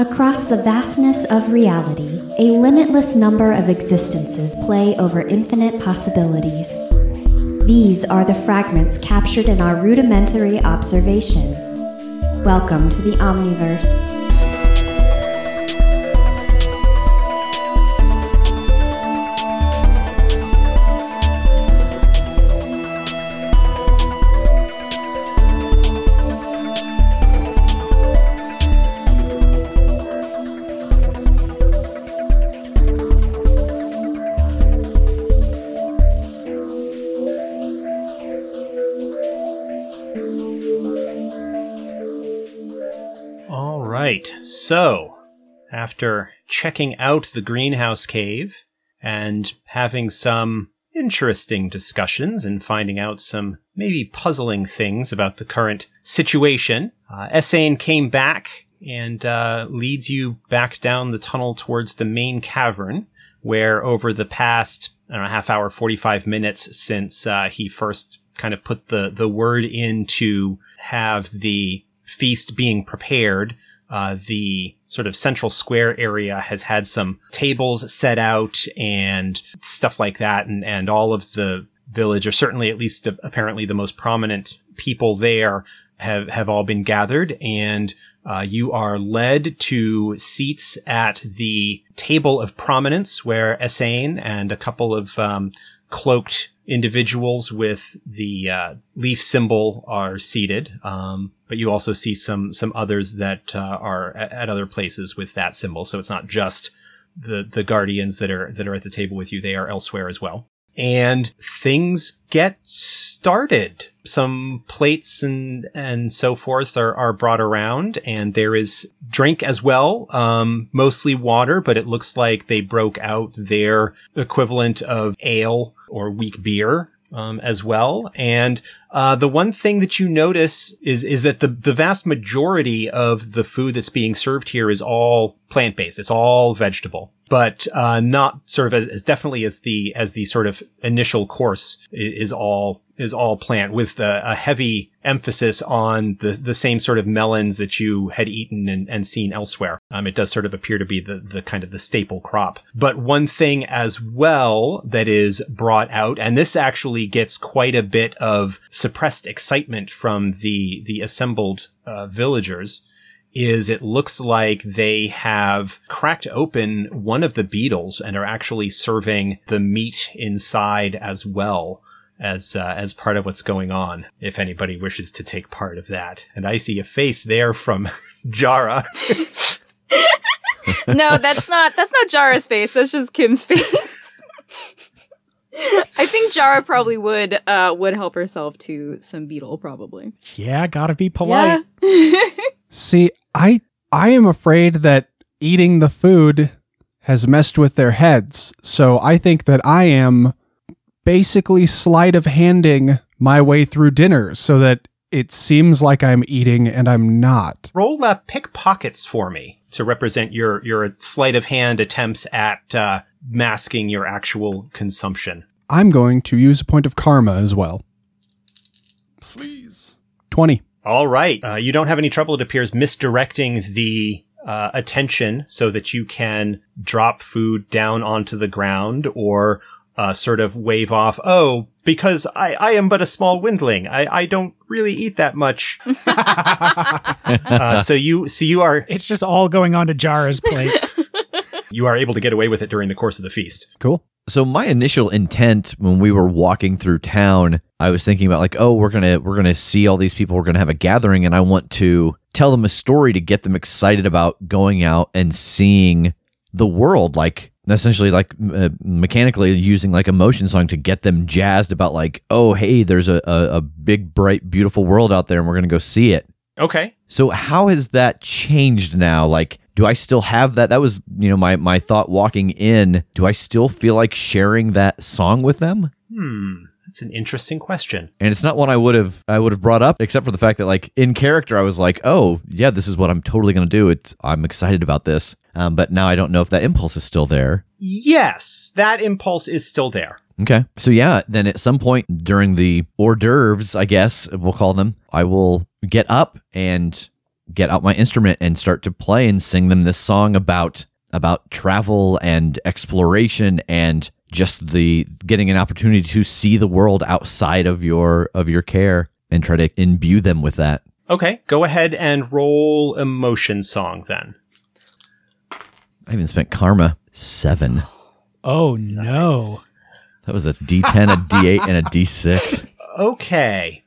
Across the vastness of reality, a limitless number of existences play over infinite possibilities. These are the fragments captured in our rudimentary observation. Welcome to the Omniverse. So, after checking out the greenhouse cave and having some interesting discussions and finding out some maybe puzzling things about the current situation, uh, came back and uh, leads you back down the tunnel towards the main cavern, where over the past I don't know, half hour, 45 minutes since uh, he first kind of put the, the word in to have the feast being prepared, uh, the sort of central square area has had some tables set out and stuff like that. And, and all of the village, or certainly at least uh, apparently the most prominent people there have, have all been gathered and uh, you are led to seats at the table of prominence where Essane and a couple of um, cloaked individuals with the uh, leaf symbol are seated. Um, but you also see some some others that uh, are at, at other places with that symbol. So it's not just the the guardians that are that are at the table with you; they are elsewhere as well. And things get started. Some plates and and so forth are are brought around, and there is drink as well. Um, mostly water, but it looks like they broke out their equivalent of ale or weak beer um, as well. And uh, the one thing that you notice is is that the the vast majority of the food that's being served here is all plant based. It's all vegetable, but uh, not sort of as, as definitely as the as the sort of initial course is, is all is all plant with the, a heavy emphasis on the, the same sort of melons that you had eaten and, and seen elsewhere. Um, it does sort of appear to be the, the kind of the staple crop. But one thing as well that is brought out, and this actually gets quite a bit of suppressed excitement from the, the assembled uh, villagers, is it looks like they have cracked open one of the beetles and are actually serving the meat inside as well as uh, as part of what's going on. If anybody wishes to take part of that, and I see a face there from Jara. no, that's not that's not Jara's face. That's just Kim's face. I think Jara probably would uh, would help herself to some beetle, probably. Yeah, gotta be polite. Yeah. See, I I am afraid that eating the food has messed with their heads. So I think that I am basically sleight of handing my way through dinner so that it seems like I'm eating and I'm not. Roll uh, pickpockets for me to represent your your sleight of hand attempts at uh, masking your actual consumption. I'm going to use a point of karma as well. Please. 20. All right. Uh, you don't have any trouble, it appears, misdirecting the uh, attention so that you can drop food down onto the ground or uh, sort of wave off, oh, because I, I am but a small windling. I, I don't really eat that much. uh, so you so you are It's just all going on to Jara's plate. you are able to get away with it during the course of the feast. Cool. So my initial intent when we were walking through town, I was thinking about like, oh, we're gonna we're gonna see all these people, we're gonna have a gathering, and I want to tell them a story to get them excited about going out and seeing the world, like essentially like uh, mechanically using like emotion song to get them jazzed about like, oh, hey, there's a, a, a big, bright, beautiful world out there, and we're gonna go see it. Okay. So how has that changed now? Like, do I still have that? That was, you know, my my thought walking in. Do I still feel like sharing that song with them? Hmm. That's an interesting question. And it's not one I would have I would have brought up, except for the fact that like in character I was like, oh yeah, this is what I'm totally gonna do. It's I'm excited about this. Um, but now I don't know if that impulse is still there. Yes, that impulse is still there. Okay. So yeah, then at some point during the hors d'oeuvres, I guess we'll call them, I will get up and get out my instrument and start to play and sing them this song about about travel and exploration and just the getting an opportunity to see the world outside of your of your care and try to imbue them with that. Okay, go ahead and roll emotion song then. I even spent karma seven. Oh no. That was a D10, a D8, and a D6. Okay.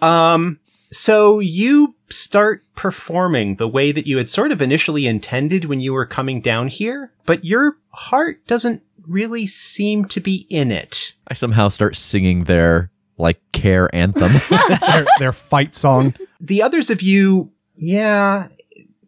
Um so you start performing the way that you had sort of initially intended when you were coming down here, but your heart doesn't really seem to be in it. I somehow start singing their like care anthem. their, their fight song. The others of you, yeah,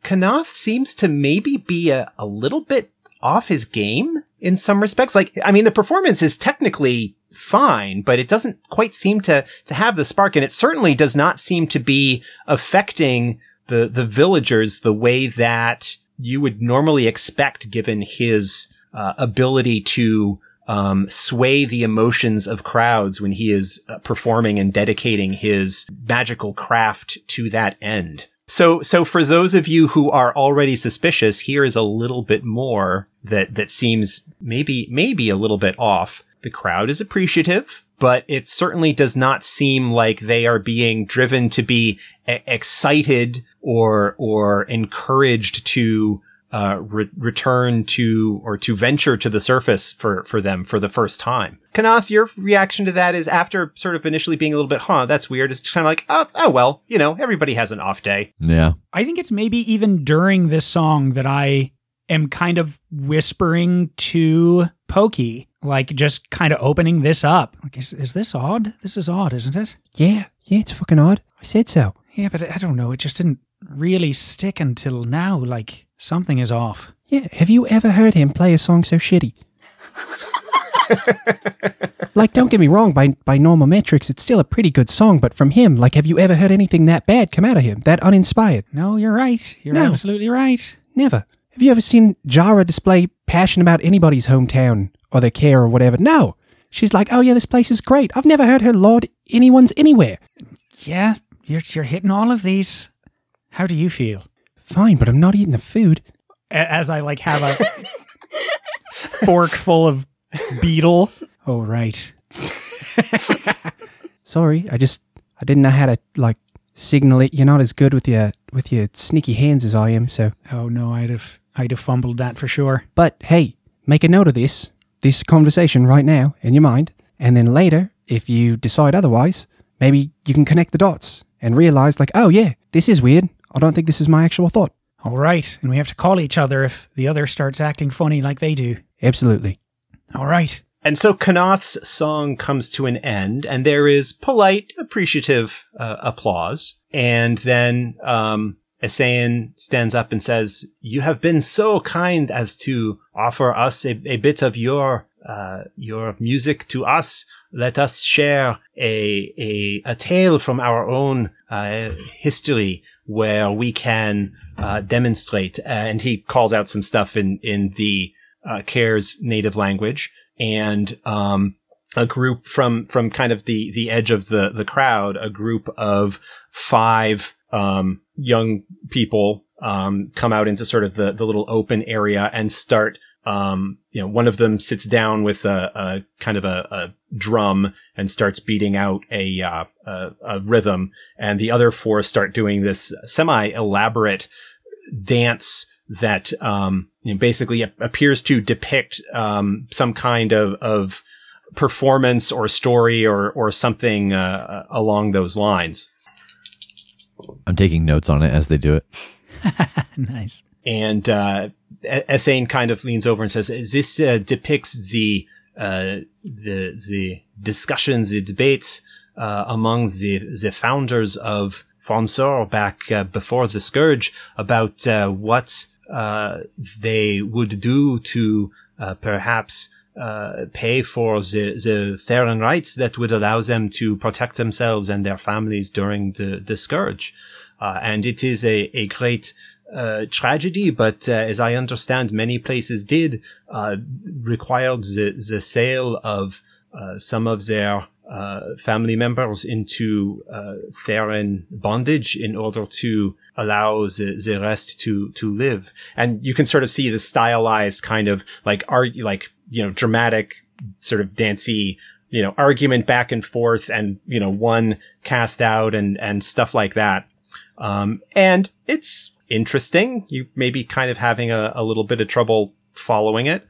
Kanath seems to maybe be a, a little bit off his game in some respects. Like, I mean, the performance is technically fine, but it doesn't quite seem to, to have the spark. And it certainly does not seem to be affecting the, the villagers the way that you would normally expect given his uh, ability to um, sway the emotions of crowds when he is uh, performing and dedicating his magical craft to that end. So, so for those of you who are already suspicious, here is a little bit more that, that seems maybe, maybe a little bit off. The crowd is appreciative, but it certainly does not seem like they are being driven to be excited or, or encouraged to, uh, re- return to or to venture to the surface for for them for the first time. Kanath, your reaction to that is after sort of initially being a little bit, huh, that's weird. It's kind of like, oh, oh well, you know, everybody has an off day. yeah. I think it's maybe even during this song that I am kind of whispering to Pokey, like just kind of opening this up. Like, is, is this odd? This is odd, isn't it? Yeah, yeah, it's fucking odd. I said so. Yeah, but I don't know. It just didn't really stick until now. Like, something is off. Yeah, have you ever heard him play a song so shitty? like, don't get me wrong, by by normal metrics, it's still a pretty good song, but from him, like, have you ever heard anything that bad come out of him? That uninspired? No, you're right. You're No. absolutely right. Never. Have you ever seen Jara display passion about anybody's hometown or their care or whatever? No. She's like, oh yeah, this place is great. I've never heard her laud anyone's anywhere. Yeah, you're you're hitting all of these. How do you feel? Fine, but I'm not eating the food. As I like have a fork full of beetle. Oh right. Sorry, I just I didn't know how to like signal it. You're not as good with your with your sneaky hands as I am, so Oh no, I'd have I'd have fumbled that for sure. But hey, make a note of this, this conversation right now in your mind, and then later, if you decide otherwise, maybe you can connect the dots and realize, like, oh yeah, this is weird. I don't think this is my actual thought. All right, and we have to call each other if the other starts acting funny like they do. Absolutely. All right. And so Kanath's song comes to an end, and there is polite, appreciative uh, applause. And then um, Esayan stands up and says, "You have been so kind as to offer us a, a bit of your uh, your music to us. Let us share a a, a tale from our own uh, history." Where we can uh, demonstrate, and he calls out some stuff in in the uh, Care's native language, and um, a group from from kind of the the edge of the the crowd, a group of five um, young people um, come out into sort of the the little open area and start. Um, you know, one of them sits down with a, a kind of a, a drum and starts beating out a, uh, a a rhythm, and the other four start doing this semi elaborate dance that um, you know, basically appears to depict um, some kind of, of performance or story or or something uh, along those lines. I'm taking notes on it as they do it. nice. And uh, Essane kind of leans over and says, "This uh, depicts the uh, the the discussions, the debates uh, among the the founders of Fonsor back uh, before the scourge about uh, what uh, they would do to perhaps." Pay for the, the Theran rights that would allow them to protect themselves and their families during the, the scourge. And it is a, a great uh, tragedy, but uh, as I understand, many places did uh, required the, the sale of uh, some of their uh, family members into Theran bondage in order to allow the, the rest to to live. And you can sort of see the stylized kind of like art, like you know, dramatic sort of dancey, you know, argument back and forth, and you know, one cast out and and stuff like that. Um, and it's interesting. You may be kind of having a, a little bit of trouble following it.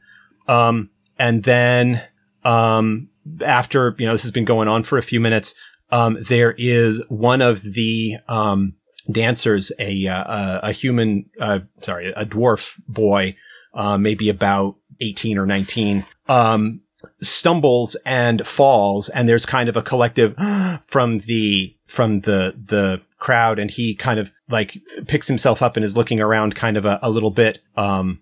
Um, and then, um, after, you know, this has been going on for a few minutes, um, there is one of the, um, dancers, a, uh, a human, uh, sorry, a dwarf boy, uh, maybe about 18 or 19, um, stumbles and falls and there's kind of a collective from the from the the crowd and he kind of like picks himself up and is looking around kind of a, a little bit um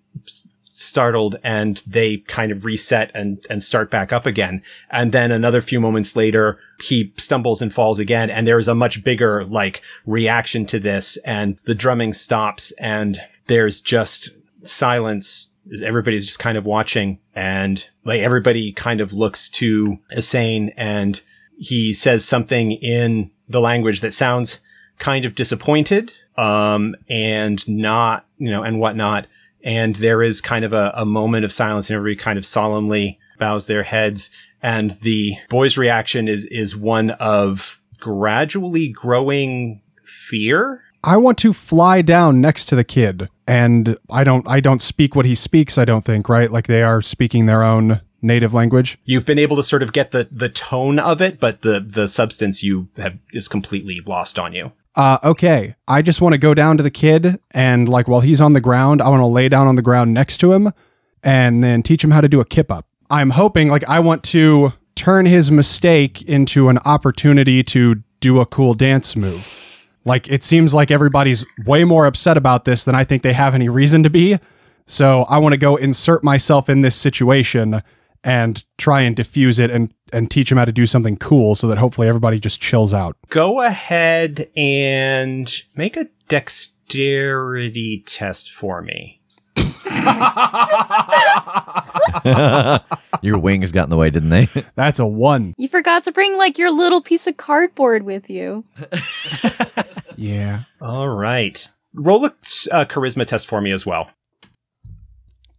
startled and they kind of reset and and start back up again. And then another few moments later he stumbles and falls again and there is a much bigger like reaction to this and the drumming stops and there's just silence. Everybody's just kind of watching and like everybody kind of looks to Asane and he says something in the language that sounds kind of disappointed um and not you know and whatnot and there is kind of a, a moment of silence and everybody kind of solemnly bows their heads and the boy's reaction is is one of gradually growing fear I want to fly down next to the kid and I don't I don't speak what he speaks, I don't think, right? Like they are speaking their own native language. you've been able to sort of get the the tone of it but the the substance you have is completely lost on you Uh okay. I just want to go down to the kid and like while he's on the ground, I want to lay down on the ground next to him and then teach him how to do a kip up. I'm hoping like I want to turn his mistake into an opportunity to do a cool dance move. Like it seems like everybody's way more upset about this than I think they have any reason to be. So I want to go insert myself in this situation and try and diffuse it and and teach him how to do something cool so that hopefully everybody just chills out. go ahead and make a dexterity test for me Your wings got in the way, didn't they? That's a 1. You forgot to bring like your little piece of cardboard with you. Yeah. all right roll a uh, charisma test for me as well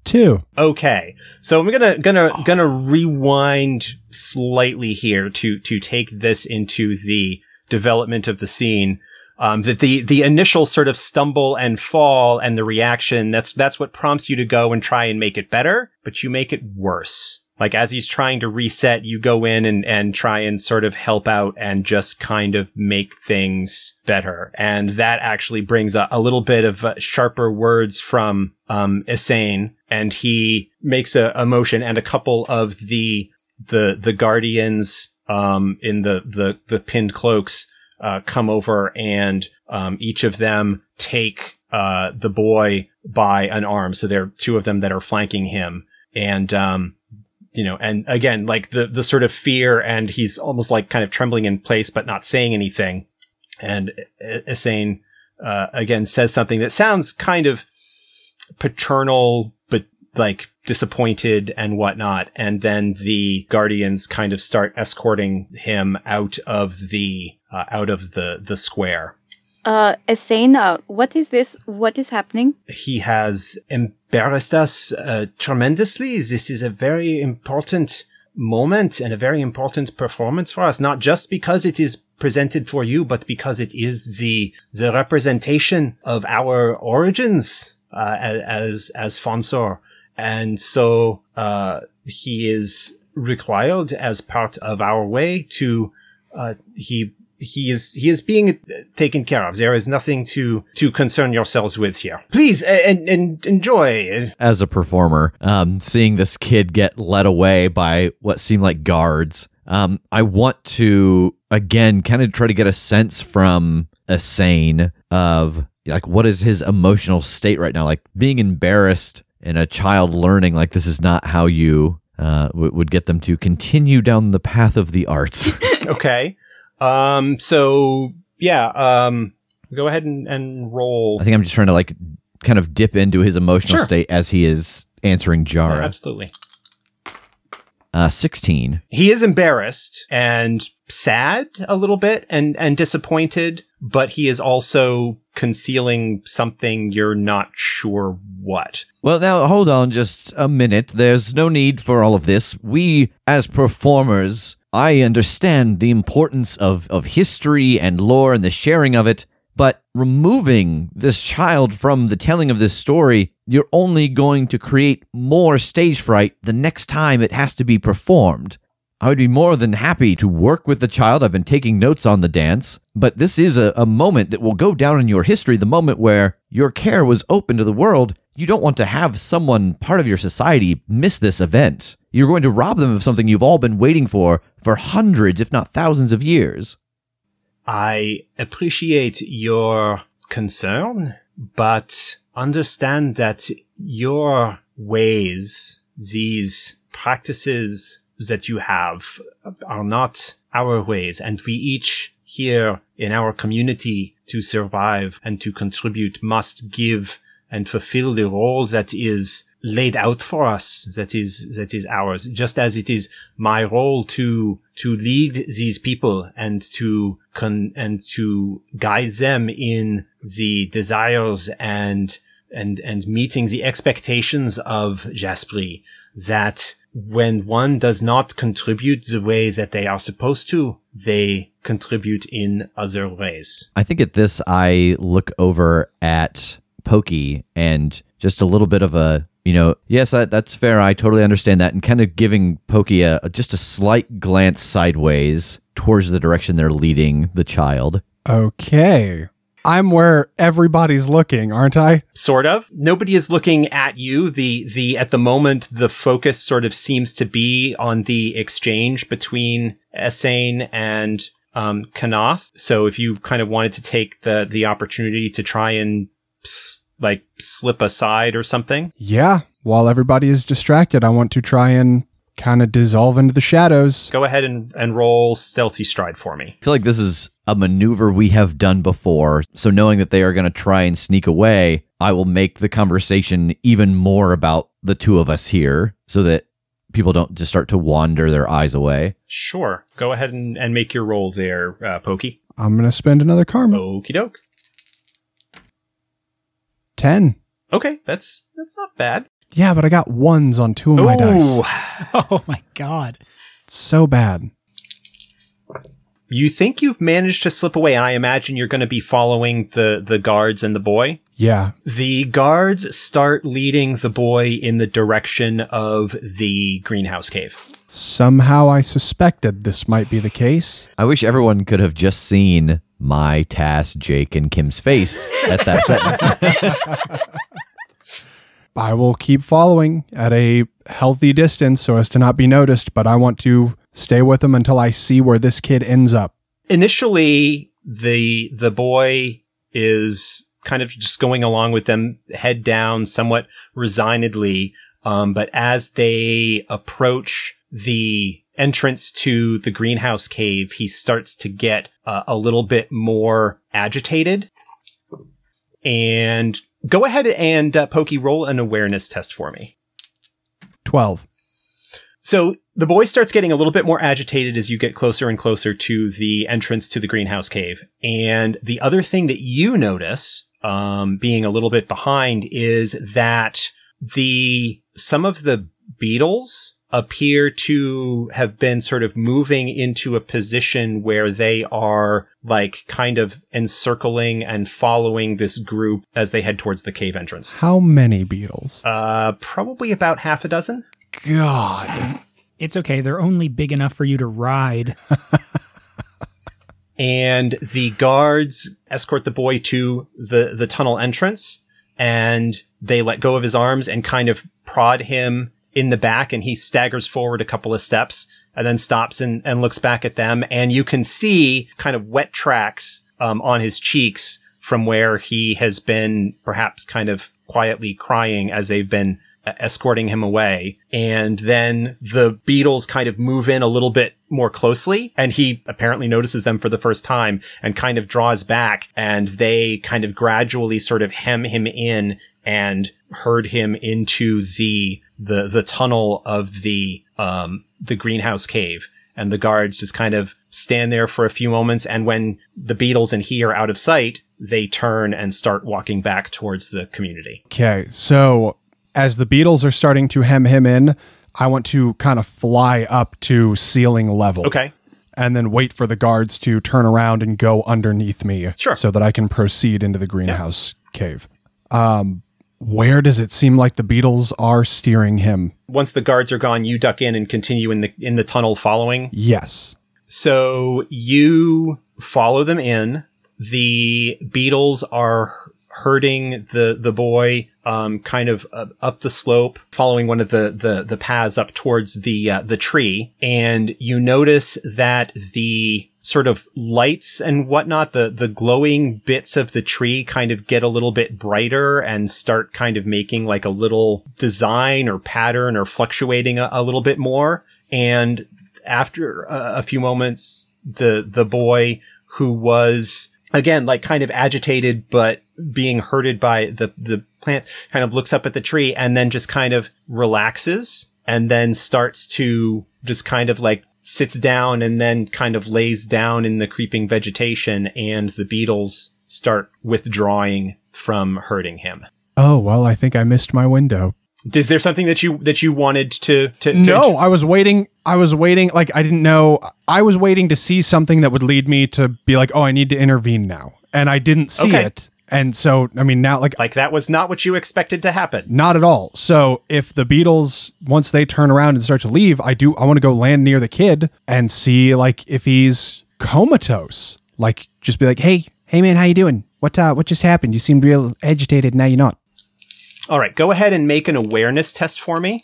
2. Okay, so I'm gonna gonna gonna rewind slightly here to to take this into the development of the scene. Um, that the the initial sort of stumble and fall and the reaction that's that's what prompts you to go and try and make it better, but you make it worse. Like as he's trying to reset, you go in and and try and sort of help out and just kind of make things better. And that actually brings a, a little bit of uh, sharper words from um and he makes a, a motion and a couple of the the the guardians um in the the the pinned cloaks uh come over and um each of them take uh the boy by an arm. So there are two of them that are flanking him. And um you know and again like the the sort of fear and he's almost like kind of trembling in place but not saying anything and Isane uh again says something that sounds kind of paternal but like disappointed and whatnot. And then the guardians kind of start escorting him out of the, uh, out of the, the square. Uh, Asane, what is this? What is happening? He has embarrassed us uh, tremendously. This is a very important moment and a very important performance for us, not just because it is presented for you, but because it is the, the representation of our origins, uh, as, as Fonsor. And so, uh, he is required as part of our way to, uh, he, he is, he is being taken care of. There is nothing to, to concern yourselves with here. Please, and, and enjoy. As a performer, um, seeing this kid get led away by what seemed like guards, um, I want to again kind of try to get a sense from a sane of like what is his emotional state right now, like being embarrassed and a child learning like this is not how you uh, w- would get them to continue down the path of the arts. Okay. Um, so yeah, um, go ahead and, and roll. I think I'm just trying to like kind of dip into his emotional Sure. state as he is answering Yeah, Jara. absolutely. Uh, 16. He is embarrassed and sad a little bit and, and disappointed, but he is also concealing something you're not sure what. Well, now hold on just a minute. There's no need for all of this. We, as performers, I understand the importance of, of history and lore and the sharing of it, but removing this child from the telling of this story, you're only going to create more stage fright the next time it has to be performed. I would be more than happy to work with the child. I've been taking notes on the dance, but this is a, a moment that will go down in your history the moment where your care was open to the world. You don't want to have someone, part of your society, miss this event. You're going to rob them of something you've all been waiting for for hundreds, if not thousands of years. I appreciate your concern, but understand that your ways, these practices that you have are not our ways. And we each here in our community to survive and to contribute must give and fulfill the role that is laid out for us that is that is ours just as it is my role to to lead these people and to con and to guide them in the desires and and and meeting the expectations of Jaspree that when one does not contribute the way that they are supposed to, they contribute in other ways. I think at this, I look over at Pokey and just a little bit of a, you know, yes, that, that's fair. I totally understand that. And kind of giving Pokey a, just a slight glance sideways towards the direction they're leading the child. Okay. I'm where everybody's looking, aren't I? Sort of. Nobody is looking at you. The, the, at the moment, the focus sort of seems to be on the exchange between Essane and, um, Kanath. So if you kind of wanted to take the, the opportunity to try and, s- like, slip aside or something. Yeah. While everybody is distracted, I want to try and kind of dissolve into the shadows. Go ahead and, and roll stealthy stride for me. I feel like this is a maneuver we have done before. So knowing that they are going to try and sneak away, I will make the conversation even more about the two of us here so that people don't just start to wander their eyes away. Sure. Go ahead and, and make your roll there, uh, Pokey. I'm going to spend another karma. Okie doke. 10. Okay, that's that's not bad. Yeah, but I got ones on two of my dice. Oh my god. So bad. You think you've managed to slip away, and I imagine you're going to be following the the guards and the boy. Yeah. The guards start leading the boy in the direction of the greenhouse cave. Somehow I suspected this might be the case. I wish everyone could have just seen my Tass, Jake, and Kim's face at that sentence. I will keep following at a healthy distance so as to not be noticed, but I want to stay with them until I see where this kid ends up. Initially, the the boy is kind of just going along with them, head down, somewhat resignedly. Um, but as they approach the entrance to the greenhouse cave, he starts to get uh, a little bit more agitated. And go ahead and uh, Pokey roll an awareness test for me. 12. So the boy starts getting a little bit more agitated as you get closer and closer to the entrance to the greenhouse cave. And the other thing that you notice, um, being a little bit behind is that the, some of the beetles appear to have been sort of moving into a position where they are like kind of encircling and following this group as they head towards the cave entrance. How many beetles? Uh, probably about half a dozen. God. It's okay. They're only big enough for you to ride. and the guards escort the boy to the, the tunnel entrance and they let go of his arms and kind of prod him in the back and he staggers forward a couple of steps and then stops and, and looks back at them and you can see kind of wet tracks um, on his cheeks from where he has been perhaps kind of quietly crying as they've been escorting him away. And then the beetles kind of move in a little bit more closely and he apparently notices them for the first time and kind of draws back and they kind of gradually sort of hem him in and herd him into the the the tunnel of the um the greenhouse cave and the guards just kind of stand there for a few moments and when the beetles and he are out of sight they turn and start walking back towards the community Okay, so as the beetles are starting to hem him in, I want to kind of fly up to ceiling level. okay And then wait for the guards to turn around and go underneath me. Sure. So that I can proceed into the greenhouse cave. Um, where does it seem like the beetles are steering him? once the guards are gone you duck in and continue in the in the tunnel following Yes. So you follow them in. The beetles are herding the the boy um, kind of uh, up the slope, following one of the the, the paths up towards the uh, the tree, and you notice that the sort of lights and whatnot, the the glowing bits of the tree kind of get a little bit brighter and start kind of making like a little design or pattern or fluctuating a, a little bit more. And after uh, a few moments, the the boy who was again like kind of agitated but being hurted by the the plants kind of looks up at the tree and then just kind of relaxes and then starts to just kind of like sits down and then kind of lays down in the creeping vegetation and the beetles start withdrawing from hurting him. Oh, well, I think I missed my window. Is there something that you that you wanted to to, to No, I was waiting. I was waiting. Like, I didn't know. I was waiting to see something that would lead me to be like, oh, I need to intervene now. And I didn't see Okay. it. And so, I mean, now, like, like that was not what you expected to happen. Not at all. So if the beetles once they turn around and start to leave, I do I want to go land near the kid and see like if he's comatose. Like just be like, "Hey, hey man, how you doing? What uh what just happened? You seemed real agitated, now you're not." All right, go ahead and make an awareness test for me.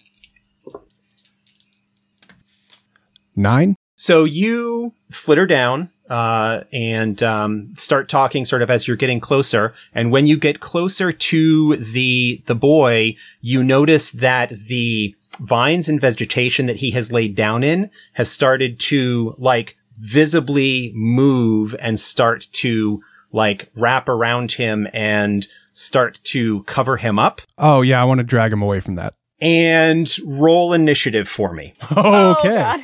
9? So you flitter down uh, and um, start talking, sort of as you're getting closer. And when you get closer to the the boy, you notice that the vines and vegetation that he has laid down in have started to like visibly move and start to like wrap around him and start to cover him up. Oh yeah, I want to drag him away from that. And roll initiative for me. Oh, okay. God.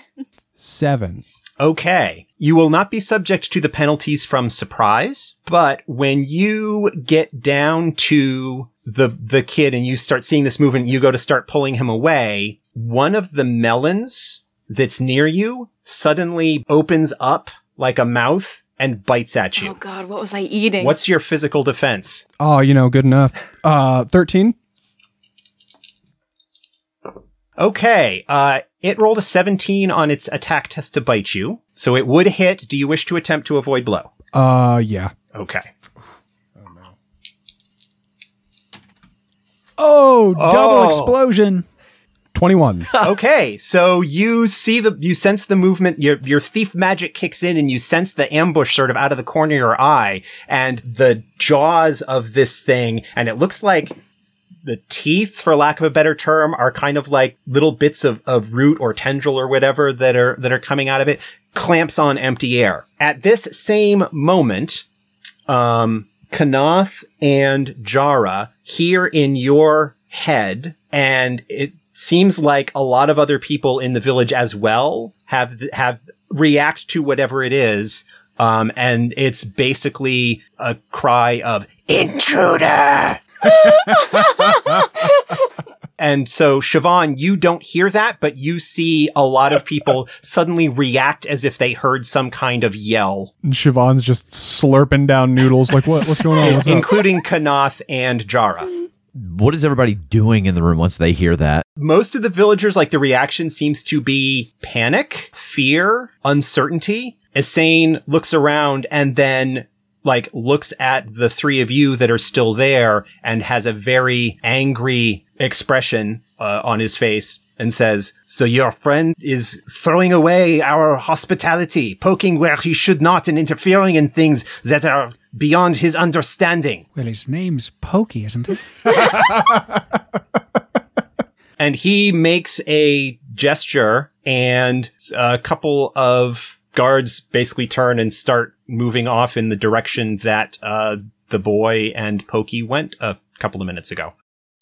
7. Okay. You will not be subject to the penalties from surprise, but when you get down to the, the kid and you start seeing this movement, you go to start pulling him away. One of the melons that's near you suddenly opens up like a mouth and bites at you. Oh. God, what was I eating? What's your physical defense? Oh, you know, good enough. Uh 13? Okay. Uh, it rolled a 17 on its attack test to bite you. So it would hit. Do you wish to attempt to avoid blow? Uh yeah. Okay. Oh, double Oh. explosion. 21. okay, so you see the, you sense the movement, your, your thief magic kicks in and you sense the ambush sort of out of the corner of your eye and the jaws of this thing. And it looks like the teeth, for lack of a better term, are kind of like little bits of, of root or tendril or whatever that are, that are coming out of it, clamps on empty air. At this same moment, um, Kanath and Jara hear in your head, and it seems like a lot of other people in the village as well have have react to whatever it is. Um, and it's basically a cry of intruder. And so, Siobhan, you don't hear that, but you see a lot of people suddenly react as if they heard some kind of yell, And Siobhan's just slurping down noodles like what what's going on? What's including Kanath and Jara. What is everybody doing in the room once they hear that? most of the villagers, like the reaction seems to be panic, fear, uncertainty. Essane looks around and then like looks at the three of you that are still there and has a very angry expression uh, on his face and says, so your friend is throwing away our hospitality, poking where he should not and interfering in things that are beyond his understanding. Well, his name's Pokey, isn't it? and he makes a gesture and a couple of guards basically turn and start moving off in the direction that uh, the boy and Pokey went a couple of minutes ago.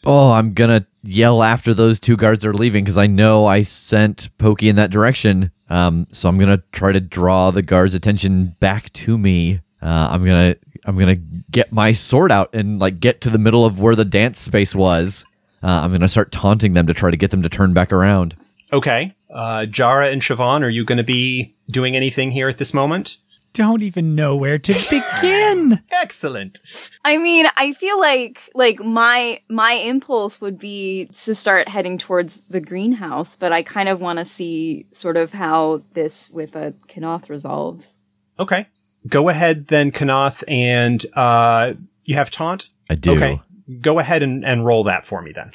Oh, I'm gonna yell after those two guards are leaving because I know I sent Pokey in that direction. Um, so I'm gonna try to draw the guards' attention back to me. Uh, I'm gonna I'm gonna get my sword out and like get to the middle of where the dance space was. Uh, I'm gonna start taunting them to try to get them to turn back around. Okay. Uh, Jara and Siobhan, are you going to be doing anything here at this moment? Don't even know where to begin. Excellent. I mean, I feel like like my my impulse would be to start heading towards the greenhouse, but I kind of want to see sort of how this with a Kanath resolves. Okay. Go ahead then, Kanath, and uh, you have taunt? I do. Okay. Go ahead and, and roll that for me then.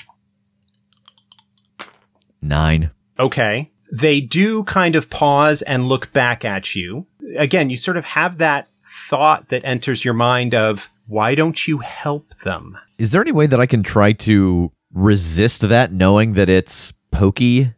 Nine. Okay. They do kind of pause and look back at you. Again, you sort of have that thought that enters your mind of, why don't you help them? Is there any way that I can try to resist that, knowing that it's Pokey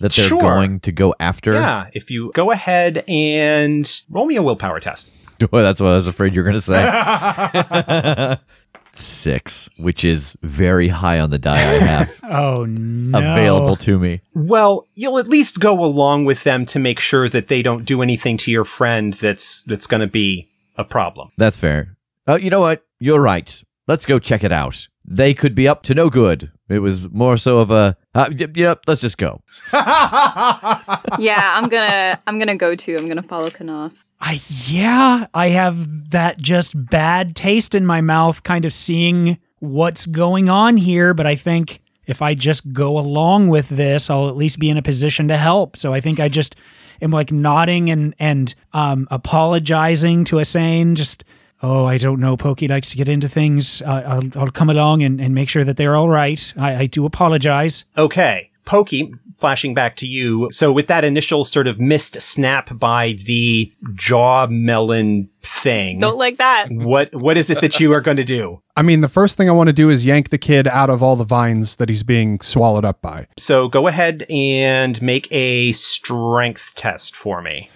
that they're Sure. going to go after? Yeah, if you go ahead and roll me a willpower test. Well, that's what I was afraid you were going to say. Six, which is very high on the die I have Oh no. available to me. Well, you'll at least go along with them to make sure that they don't do anything to your friend that's that's going to be a problem. That's fair. Oh, you know what? You're right. Let's go check it out. They could be up to no good. It was more so of a, uh, y- yep, let's just go. yeah, I'm gonna I'm gonna go too. I'm gonna follow Kanath. I yeah, I have that just bad taste in my mouth kind of seeing what's going on here, but I think if I just go along with this, I'll at least be in a position to help. So I think I just am like nodding and and um apologizing to Asane just Oh, I don't know. Pokey likes to get into things. Uh, I'll, I'll come along and, and make sure that they're all right. I, I do apologize. Okay. Pokey, flashing back to you. So with that initial sort of missed snap by the jaw melon thing, Don't like that. what what is it that you are going to do? I mean, the first thing I want to do is yank the kid out of all the vines that he's being swallowed up by. So go ahead and make a strength test for me.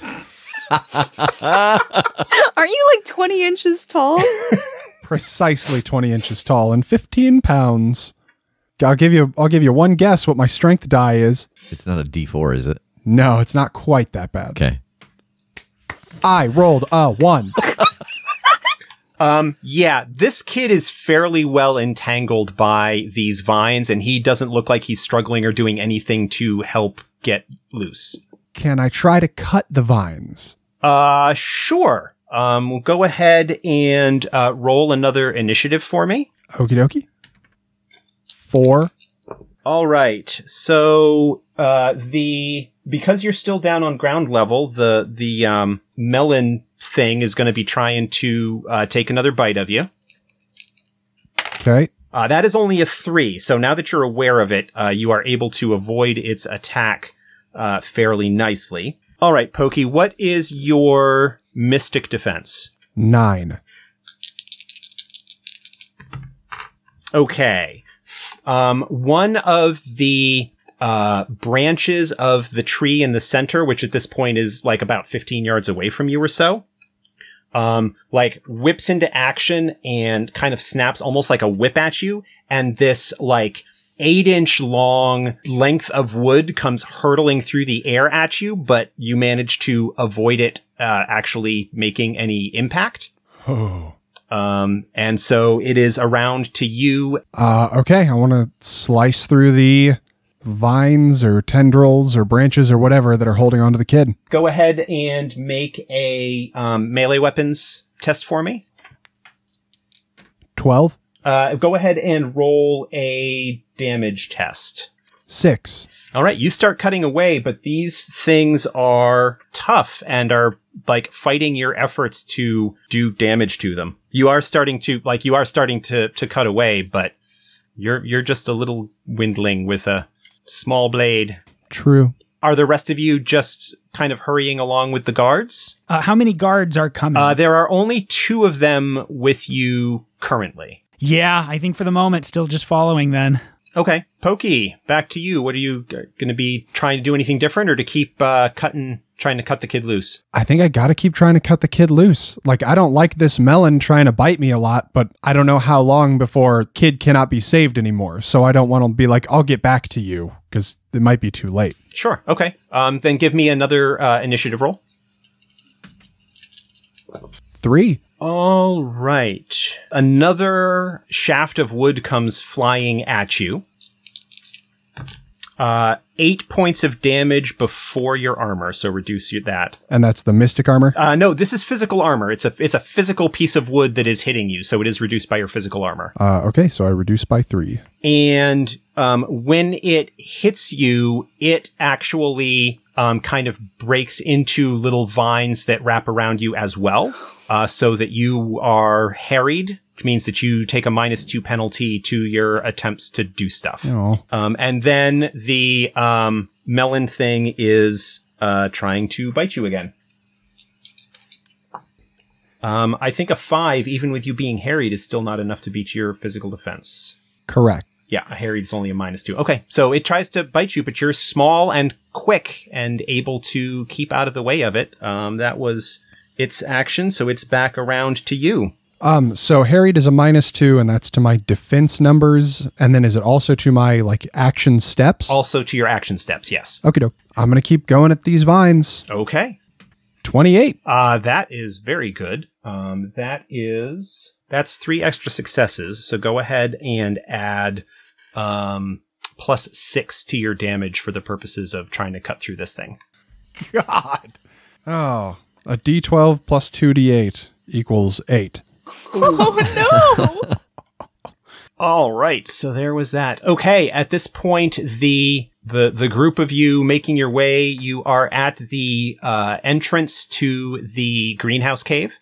Aren't you like 20 inches tall? Precisely 20 inches tall and 15 pounds. I'll give you I'll give you one guess what my strength die is. It's not a D4, is it? No, it's not quite that bad. Okay. I rolled a 1. Um, yeah, this kid is fairly well entangled by these vines, and he doesn't look like he's struggling or doing anything to help get loose. Can I try to cut the vines? Uh, sure. Um, go ahead and uh, roll another initiative for me. Okie dokie. 4. All right. So, uh, the because you're still down on ground level, the the um, melon thing is going to be trying to uh, take another bite of you. Okay. Uh, that is only a three. So now that you're aware of it, uh, you are able to avoid its attack uh, fairly nicely. All right, Pokey, what is your mystic defense? 9. Okay. Um, one of the uh, branches of the tree in the center, which at this point is like about 15 yards away from you or so, um, like whips into action and kind of snaps almost like a whip at you. And this like eight inch long length of wood comes hurtling through the air at you, but you manage to avoid it, uh, actually making any impact. Oh. Um, and so it is around to you. Uh, okay, I want to slice through the vines or tendrils or branches or whatever that are holding onto the kid. Go ahead and make a um, melee weapons test for me. 12. Uh, go ahead and roll a damage test. 6. All right, you start cutting away, but these things are tough and are like fighting your efforts to do damage to them. You are starting to like you are starting to to cut away, but you're you're just a little windling with a small blade. True. Are the rest of you just kind of hurrying along with the guards? Uh, how many guards are coming? Uh, there are only two of them with you currently. yeah, I think for the moment, still just following then. Okay, Pokey, back to you. What are you going to be trying to do? Anything different, or to keep uh, cutting, trying to cut the kid loose? I think I gotta keep trying to cut the kid loose. Like, I don't like this melon trying to bite me a lot, but I don't know how long before kid cannot be saved anymore. So I don't want to be like, I'll get back to you, because it might be too late. Sure. Okay. Um, then give me another uh, initiative roll. Three. All right. Another shaft of wood comes flying at you. Uh, eight points of damage before your armor, so reduce your, that. And that's the mystic armor. Uh, no, this is physical armor. It's a it's a physical piece of wood that is hitting you, so it is reduced by your physical armor. Uh, okay, so I reduce by three. And um, when it hits you, it actually um, kind of breaks into little vines that wrap around you as well, uh, so that you are harried, which means that you take a minus two penalty to your attempts to do stuff. Oh, Um, and then the um, melon thing is uh, trying to bite you again. Um, I think a five, even with you being harried, is still not enough to beat your physical defense. correct. Yeah, a harried is only a minus two. Okay, so it tries to bite you, but you're small and quick and able to keep out of the way of it. Um, that was its action, so it's back around to you. Um, so harried is a minus two, and that's to my defense numbers. And then is it also to my like action steps? Also to your action steps, yes. Okay, doke. I'm gonna keep going at these vines. Okay. Twenty-eight. Uh, that is very good. Um, that is that's three extra successes. So go ahead and add um, plus six to your damage for the purposes of trying to cut through this thing. God. Oh, a D12 plus two D8 equals eight. Oh no! All right, so there was that. Okay, at this point, the the the group of you making your way, you are at the uh, entrance to the greenhouse cave.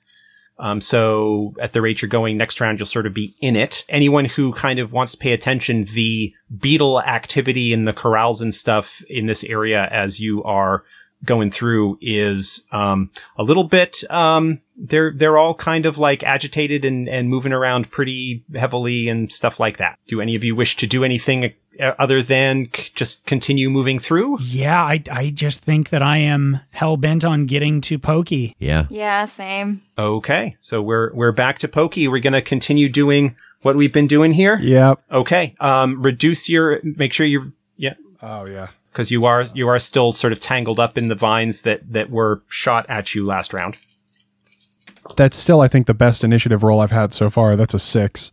Um, so at the rate you're going next round, you'll sort of be in it. Anyone who kind of wants to pay attention, the beetle activity in the corrals and stuff in this area as you are going through is um, a little bit. Um, they're they're all kind of like agitated and and moving around pretty heavily and stuff like that. Do any of you wish to do anything other than c- just continue moving through? Yeah, I, I just think that I am hell bent on getting to Pokey. Yeah. yeah, same. Okay, so we're we're back to Pokey. We're gonna continue doing what we've been doing here. Yep. Okay. Um, reduce your. Make sure you're. Yeah, Oh yeah. because you are you are still sort of tangled up in the vines that that were shot at you last round. That's still, I think, the best initiative roll I've had so far. That's a six.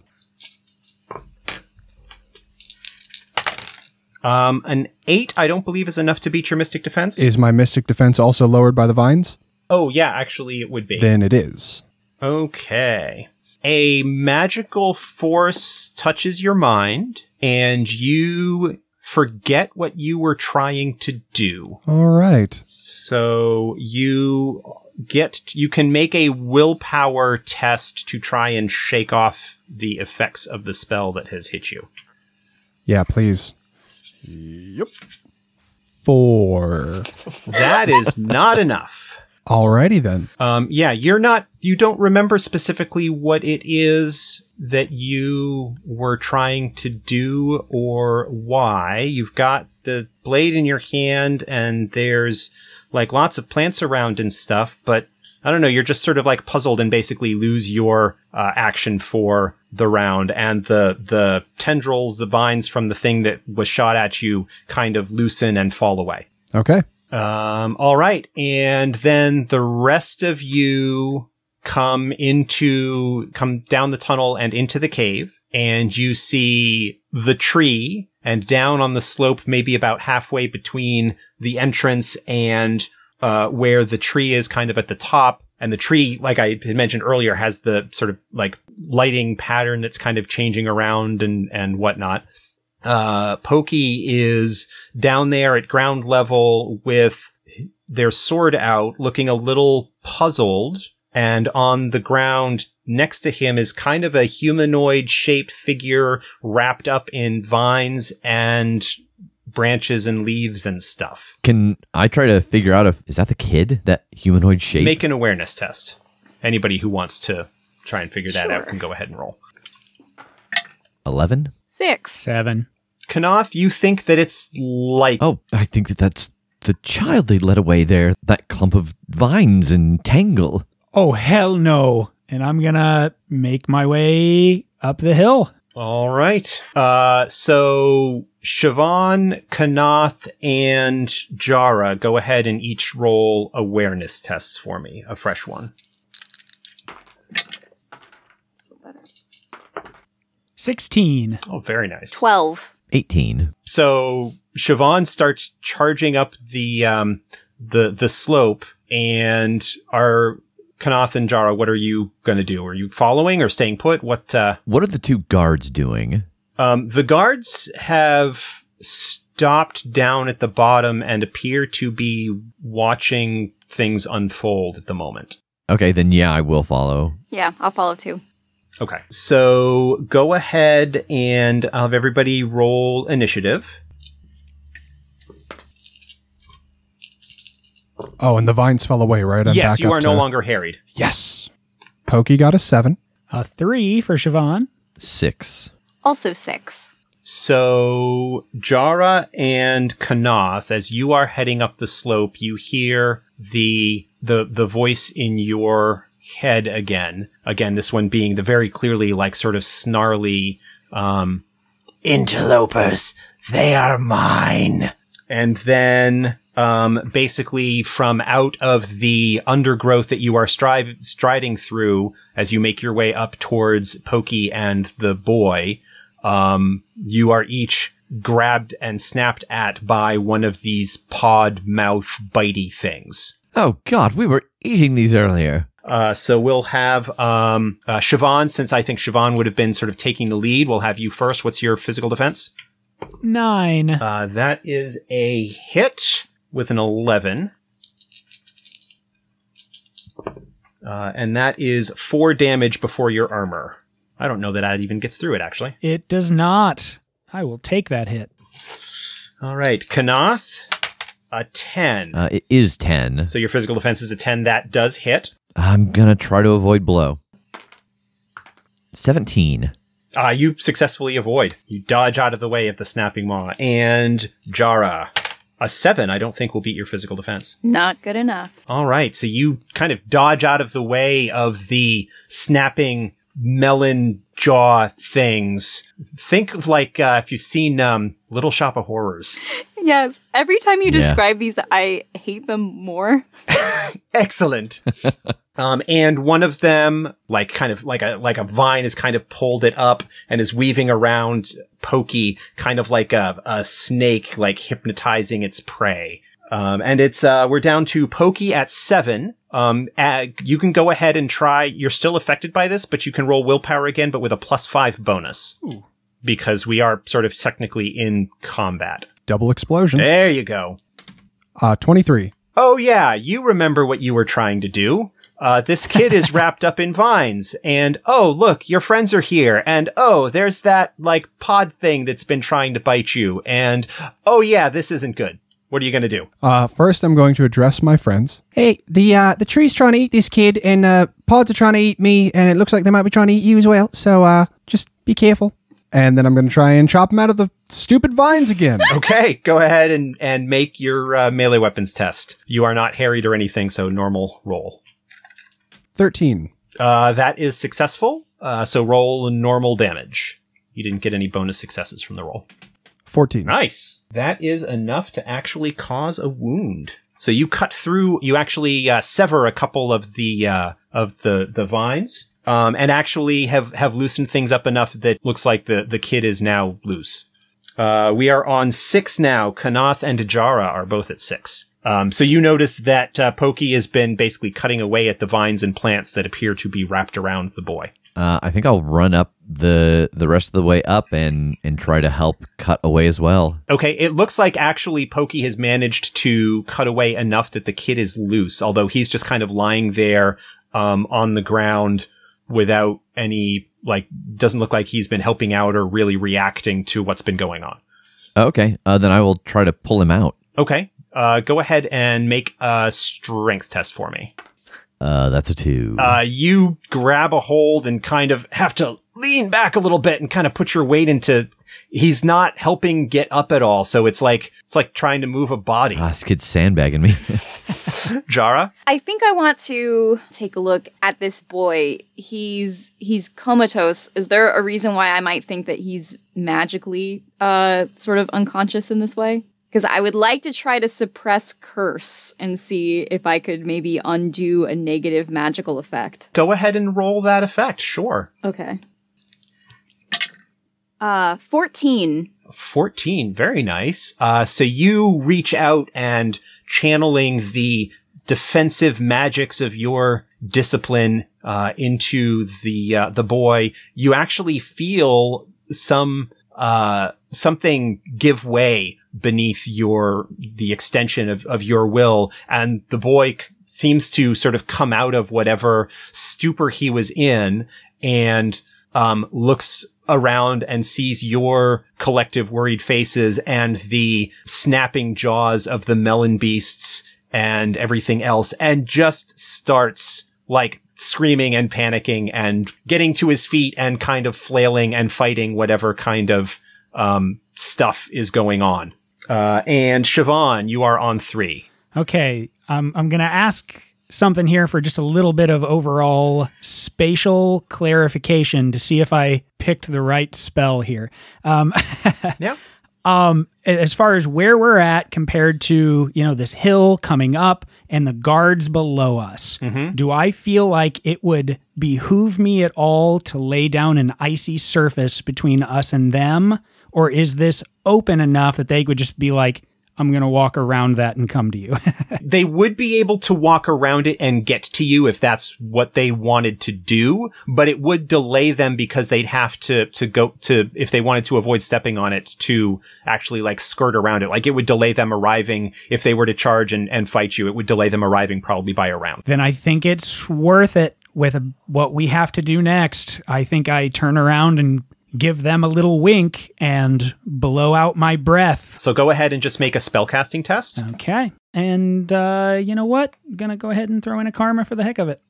Um, an eight, I don't believe, is enough to beat your mystic defense. Is my mystic defense also lowered by the vines? oh yeah, actually, it would be. Then it is. Okay. A magical force touches your mind, and you forget what you were trying to do. All right. So you get, you can make a willpower test to try and shake off the effects of the spell that has hit you. Yeah, please. Yep. Four. That is not enough. Alrighty then. Um, yeah, you're not, you don't remember specifically what it is that you were trying to do or why. You've got the blade in your hand and there's like lots of plants around and stuff, but I don't know, you're just sort of like puzzled and basically lose your uh, action for the round and the, the tendrils, the vines from the thing that was shot at you kind of loosen and fall away. Okay. Um, all right. And then the rest of you come into, come down the tunnel and into the cave and you see the tree and down on the slope, maybe about halfway between the entrance and, uh, where the tree is kind of at the top. And the tree, like I had mentioned earlier, has the sort of like lighting pattern that's kind of changing around and, and whatnot uh, Pokey is down there at ground level with their sword out, looking a little puzzled. And on the ground next to him is kind of a humanoid shaped figure wrapped up in vines and branches and leaves and stuff. Can I try to figure out if is that the kid that humanoid shape? Make an awareness test. Anybody who wants to try and figure that out can go ahead and roll. Eleven. Six. Seven. Kanath, you think that it's like Oh, I think that that's the child they led away there. That clump of vines and tangle. Oh, hell no. And I'm going to make my way up the hill. All right. Uh, so Siobhan, Kanath, and Jara, go ahead and each roll awareness tests for me. A fresh one. 16. Oh, very nice. 12. 18. So Siobhan starts charging up the um, the the slope, and our Kanath and Jara, what are you going to do? Are you following or staying put? What? Uh, What are the two guards doing? Um, the guards have stopped down at the bottom and appear to be watching things unfold at the moment. Okay, then yeah, I will follow. Yeah, I'll follow too. Okay. So go ahead and I'll have everybody roll initiative. Oh, and the vines fell away, right? I'm yes, back you up are no to- longer harried. Yes. Pokey got a seven. A 3 for Siobhan. Six. Also six. So Jara and Kanath, as you are heading up the slope, you hear the the the voice in your head again. Again, this one being the very clearly like sort of snarly um interlopers, they are mine. And then um basically from out of the undergrowth that you are stri- striding through as you make your way up towards Pokey and the boy, um, you are each grabbed and snapped at by one of these pod mouth bitey things. Oh god, we were eating these earlier. Uh, so we'll have um, uh, Siobhan, since I think Siobhan would have been sort of taking the lead. We'll have you first. What's your physical defense? 9. Uh, that is a hit with an 11. Uh, and that is four damage before your armor. I don't know that that even gets through it, actually. It does not. I will take that hit. All right, Kanath, a 10. Uh, it is 10. so your physical defense is a 10. That does hit. I'm gonna try to avoid blow. 17. Uh, you successfully avoid. You dodge out of the way of the snapping maw. And Jara, a 7, I don't think will beat your physical defense. Not good enough. All right, so you kind of dodge out of the way of the snapping melon jaw things. Think of like uh, if you've seen um, Little Shop of Horrors. Yes. Every time you Yeah. describe these, I hate them more. Excellent. um, and one of them, like kind of like a like a vine, is kind of pulled it up and is weaving around Pokey, kind of like a, a snake, like hypnotizing its prey. Um, and it's uh, we're down to Pokey at seven. Um, you can go ahead and try. You're still affected by this, but you can roll willpower again, but with a plus five bonus. Because we are sort of technically in combat. Double explosion. There you go. Uh, 23. Oh yeah, you remember what you were trying to do. Uh, this kid is wrapped up in vines, and oh look, your friends are here, and oh, there's that like pod thing that's been trying to bite you, and oh yeah, this isn't good. What are you gonna do? Uh, first, I'm going to address my friends. Hey, the uh, the tree's trying to eat this kid, and uh, pods are trying to eat me, and it looks like they might be trying to eat you as well. So uh, just be careful. And then I'm going to try and chop them out of the stupid vines again. Okay, go ahead and and make your uh, melee weapons test. You are not harried or anything, so normal roll. 13. Uh, that is successful. Uh, so roll normal damage. You didn't get any bonus successes from the roll. 14. Nice. That is enough to actually cause a wound. So you cut through. You actually uh, sever a couple of the uh, of the the vines, um, and actually have have loosened things up enough that looks like the the kid is now loose. Uh, we are on six now. Kanath and Jara are both at six. Um, so you notice that uh, Pokey has been basically cutting away at the vines and plants that appear to be wrapped around the boy. Uh, I think I'll run up the the rest of the way up and and try to help cut away as well. Okay, it looks like actually Pokey has managed to cut away enough that the kid is loose, although he's just kind of lying there um, on the ground without any, like, doesn't look like he's been helping out or really reacting to what's been going on. Okay, uh, then I will try to pull him out. Okay, uh, go ahead and make a strength test for me. Uh, that's a two. Uh, you grab a hold and kind of have to lean back a little bit and kind of put your weight into he's not helping get up at all. So it's like, it's like trying to move a body. Ah, this kid's sandbagging me. Jara? I think I want to take a look at this boy. He's he's comatose. Is there a reason why I might think that he's magically uh sort of unconscious in this way? Because I would like to try to suppress curse and see if I could maybe undo a negative magical effect. Go ahead and roll that effect. Sure. Okay. Uh, 14. 14. Very nice. Uh, so you reach out and channeling the defensive magics of your discipline, uh, into the, uh, the boy, you actually feel some, uh, something give way beneath your, the extension of, of your will. And the boy c- seems to sort of come out of whatever stupor he was in and, um, looks around and sees your collective worried faces and the snapping jaws of the melon beasts and everything else and just starts like screaming and panicking and getting to his feet and kind of flailing and fighting whatever kind of um, stuff is going on. Uh, and Siobhan, you are on three. Okay, um, I'm going to ask something here for just a little bit of overall spatial clarification to see if I picked the right spell here. Um, Yeah. um, as far as where we're at compared to you know this hill coming up and the guards below us, do I feel like it would behoove me at all to lay down an icy surface between us and them, or is this open enough that they would just be like, "I'm going to walk around that and come to you"? they would be able to walk around it and get to you if that's what they wanted to do, but it would delay them because they'd have to, to go to, if they wanted to avoid stepping on it to actually like skirt around it. Like it would delay them arriving if they were to charge and, and fight you. It would delay them arriving probably by a round. then I think it's worth it with what we have to do next. I think I turn around and give them a little wink and blow out my breath. So go ahead and just make a spellcasting test. Okay. And uh, you know what? I'm going to go ahead and throw in a karma for the heck of it.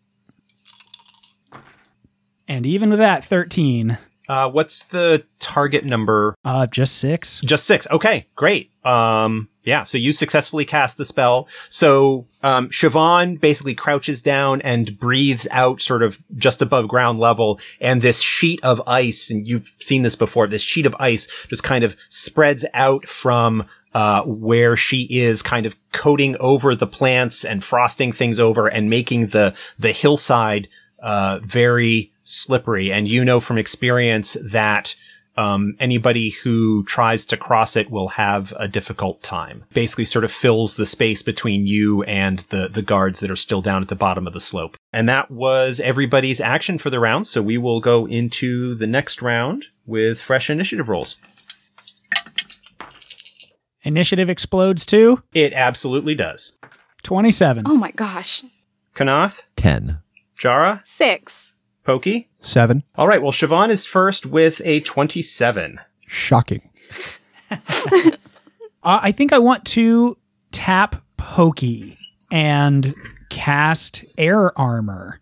And even with that, 13. Uh, what's the target number Uh, just six. Just six. Okay, great. Um, yeah, so you successfully cast the spell. So, um, Siobhan basically crouches down and breathes out sort of just above ground level. And this sheet of ice, and you've seen this before, this sheet of ice just kind of spreads out from, uh, where she is kind of coating over the plants and frosting things over and making the, the hillside, uh, very slippery. And you know from experience that, um, anybody who tries to cross it will have a difficult time. Basically, sort of fills the space between you and the the guards that are still down at the bottom of the slope. And that was everybody's action for the round. So we will go into the next round with fresh initiative rolls. Initiative explodes too. It absolutely does. 27. Oh my gosh. Kanath, 10. Jara, Six. Pokey. Seven. All right. Well, Siobhan is first with a twenty-seven. Shocking. Uh, I think I want to tap Pokey and cast air armor.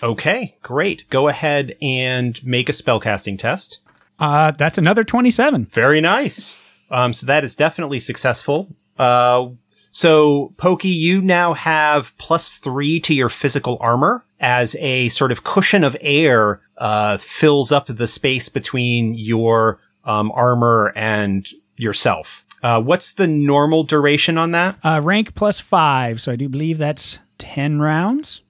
Okay, great. Go ahead and make a spellcasting test. Uh, that's another 27. Very nice. Um, so that is definitely successful. Uh, so Pokey, you now have plus three to your physical armor as a sort of cushion of air, uh, fills up the space between your, um, armor and yourself. Uh, what's the normal duration on that? Uh, rank plus five, so I do believe that's 10 rounds.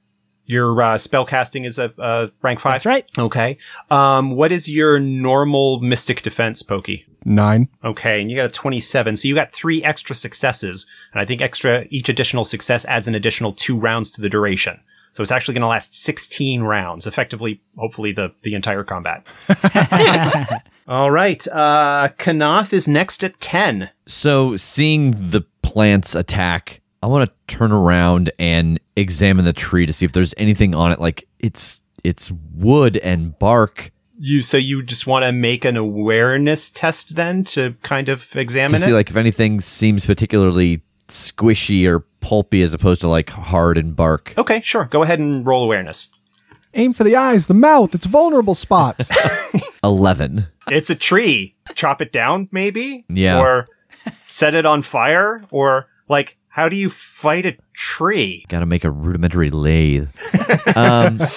Your, uh, spellcasting is a, uh, rank five? That's right. Okay. Um, what is your normal mystic defense, Pokey? Nine. Okay, and you got a 27. So you got three extra successes. And I think extra, each additional success adds an additional two rounds to the duration. So it's actually going to last 16 rounds, effectively, hopefully the, the entire combat. All right. Uh, Kanath is next at 10. So, seeing the plants attack, I want to turn around and examine the tree to see if there's anything on it. Like it's it's wood and bark You, so you just want to make an awareness test then to kind of to examine see it? like if anything seems particularly squishy or pulpy as opposed to like hard and bark. okay, sure. Go ahead and roll awareness. Aim for the eyes, the mouth, its vulnerable spots. Eleven. it's a tree. Chop it down, maybe? Yeah. Or set it on fire? Or, like, how do you fight a tree? Got to make a rudimentary lathe. um,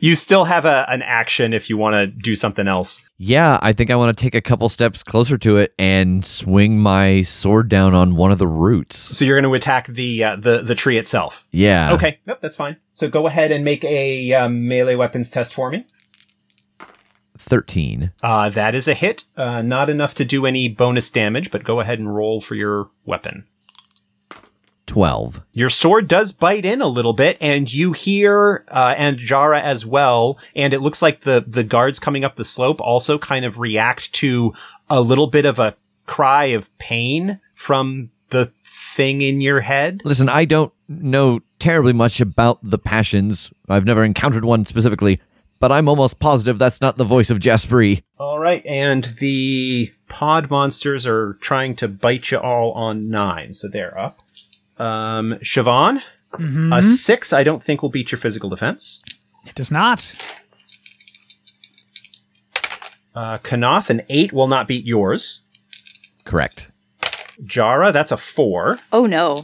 You still have a, an action if you want to do something else. yeah, I think I want to take a couple steps closer to it and swing my sword down on one of the roots. So you're going to attack the uh, the the tree itself. Yeah. Okay, yep, that's fine. So go ahead and make a um, melee weapons test for me. 13. Uh, that is a hit. Uh, not enough to do any bonus damage, but go ahead and roll for your weapon. 12. Your sword does bite in a little bit, and you hear uh, and Jara as well. And it looks like the the guards coming up the slope also kind of react to a little bit of a cry of pain from the thing in your head. Listen, I don't know terribly much about the passions. I've never encountered one specifically, but I'm almost positive that's not the voice of Jaspree. All right, and the pod monsters are trying to bite you all on nine, so they're up. Um, Siobhan, Mhm. a six, I don't think will beat your physical defense. It does not. Uh, Kanath, an eight will not beat yours. Correct. Jara, that's a four. Oh no.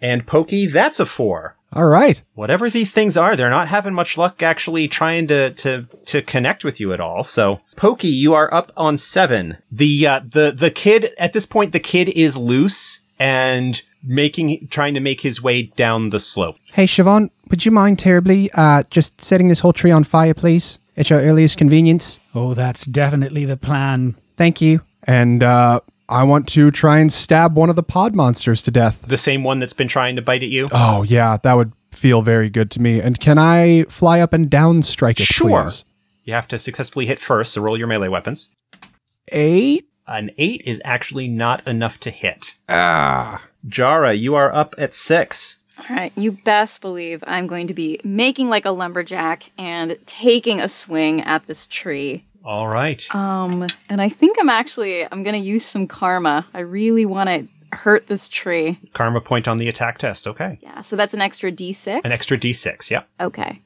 And Pokey, that's a four. All right. Whatever these things are, they're not having much luck actually trying to to to connect with you at all. So, Pokey, you are up on seven. The uh, the the kid at this point, the kid is loose and making trying to make his way down the slope. Hey, Siobhan, would you mind terribly uh, just setting this whole tree on fire, please? At your earliest convenience. Oh, that's definitely the plan. Thank you. And uh, I want to try and stab one of the pod monsters to death. The same one that's been trying to bite at you. Oh, yeah, that would feel very good to me. And can I fly up and down strike it, Sure. please? You have to successfully hit first, so roll your melee weapons. Eight? An eight is actually not enough to hit. Ah. Jara, you are up at six. All right, you best believe I'm going to be making like a lumberjack and taking a swing at this tree. All right. Um, and I think I'm actually I'm gonna use some karma. I really want to hurt this tree. Karma point on the attack test. Okay. Yeah, so that's an extra d6. An extra d6. Yep. Okay.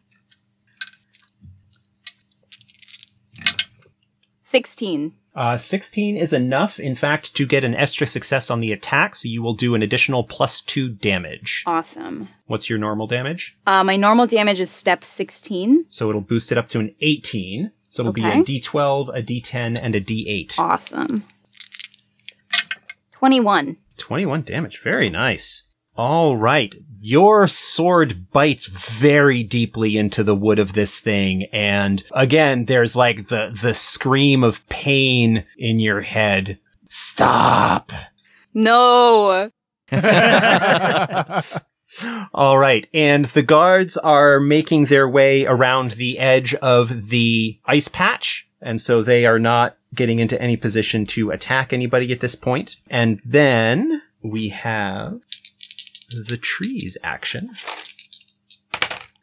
Sixteen. Uh, 16 is enough, in fact, to get an extra success on the attack, so you will do an additional plus two damage. Awesome. What's your normal damage? Uh, my normal damage is step sixteen. So it'll boost it up to an 18. So it'll Okay. be a d12, a d10, and a d8. Awesome. Twenty-one. 21 damage. Very nice. All right. Your sword bites very deeply into the wood of this thing. And again, there's like the, the scream of pain in your head. Stop. No. All right. And the guards are making their way around the edge of the ice patch. And so they are not getting into any position to attack anybody at this point. And then we have the trees action.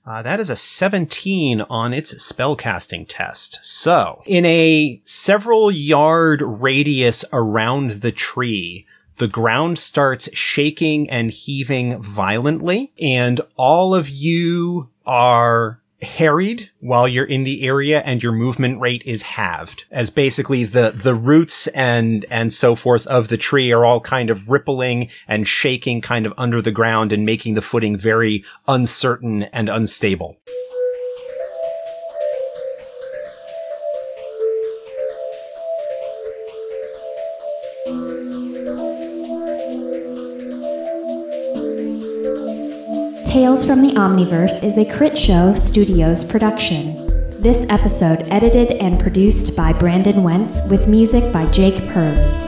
Uh, that is a 17 on its spellcasting test. So, in a several yard radius around the tree, the ground starts shaking and heaving violently, and all of you are harried while you're in the area and your movement rate is halved as basically the the roots and and so forth of the tree are all kind of rippling and shaking kind of under the ground and making the footing very uncertain and unstable Tales from the Omniverse is a Crit Show Studios production. This episode edited and produced by Brandon Wentz with music by Jake Purley.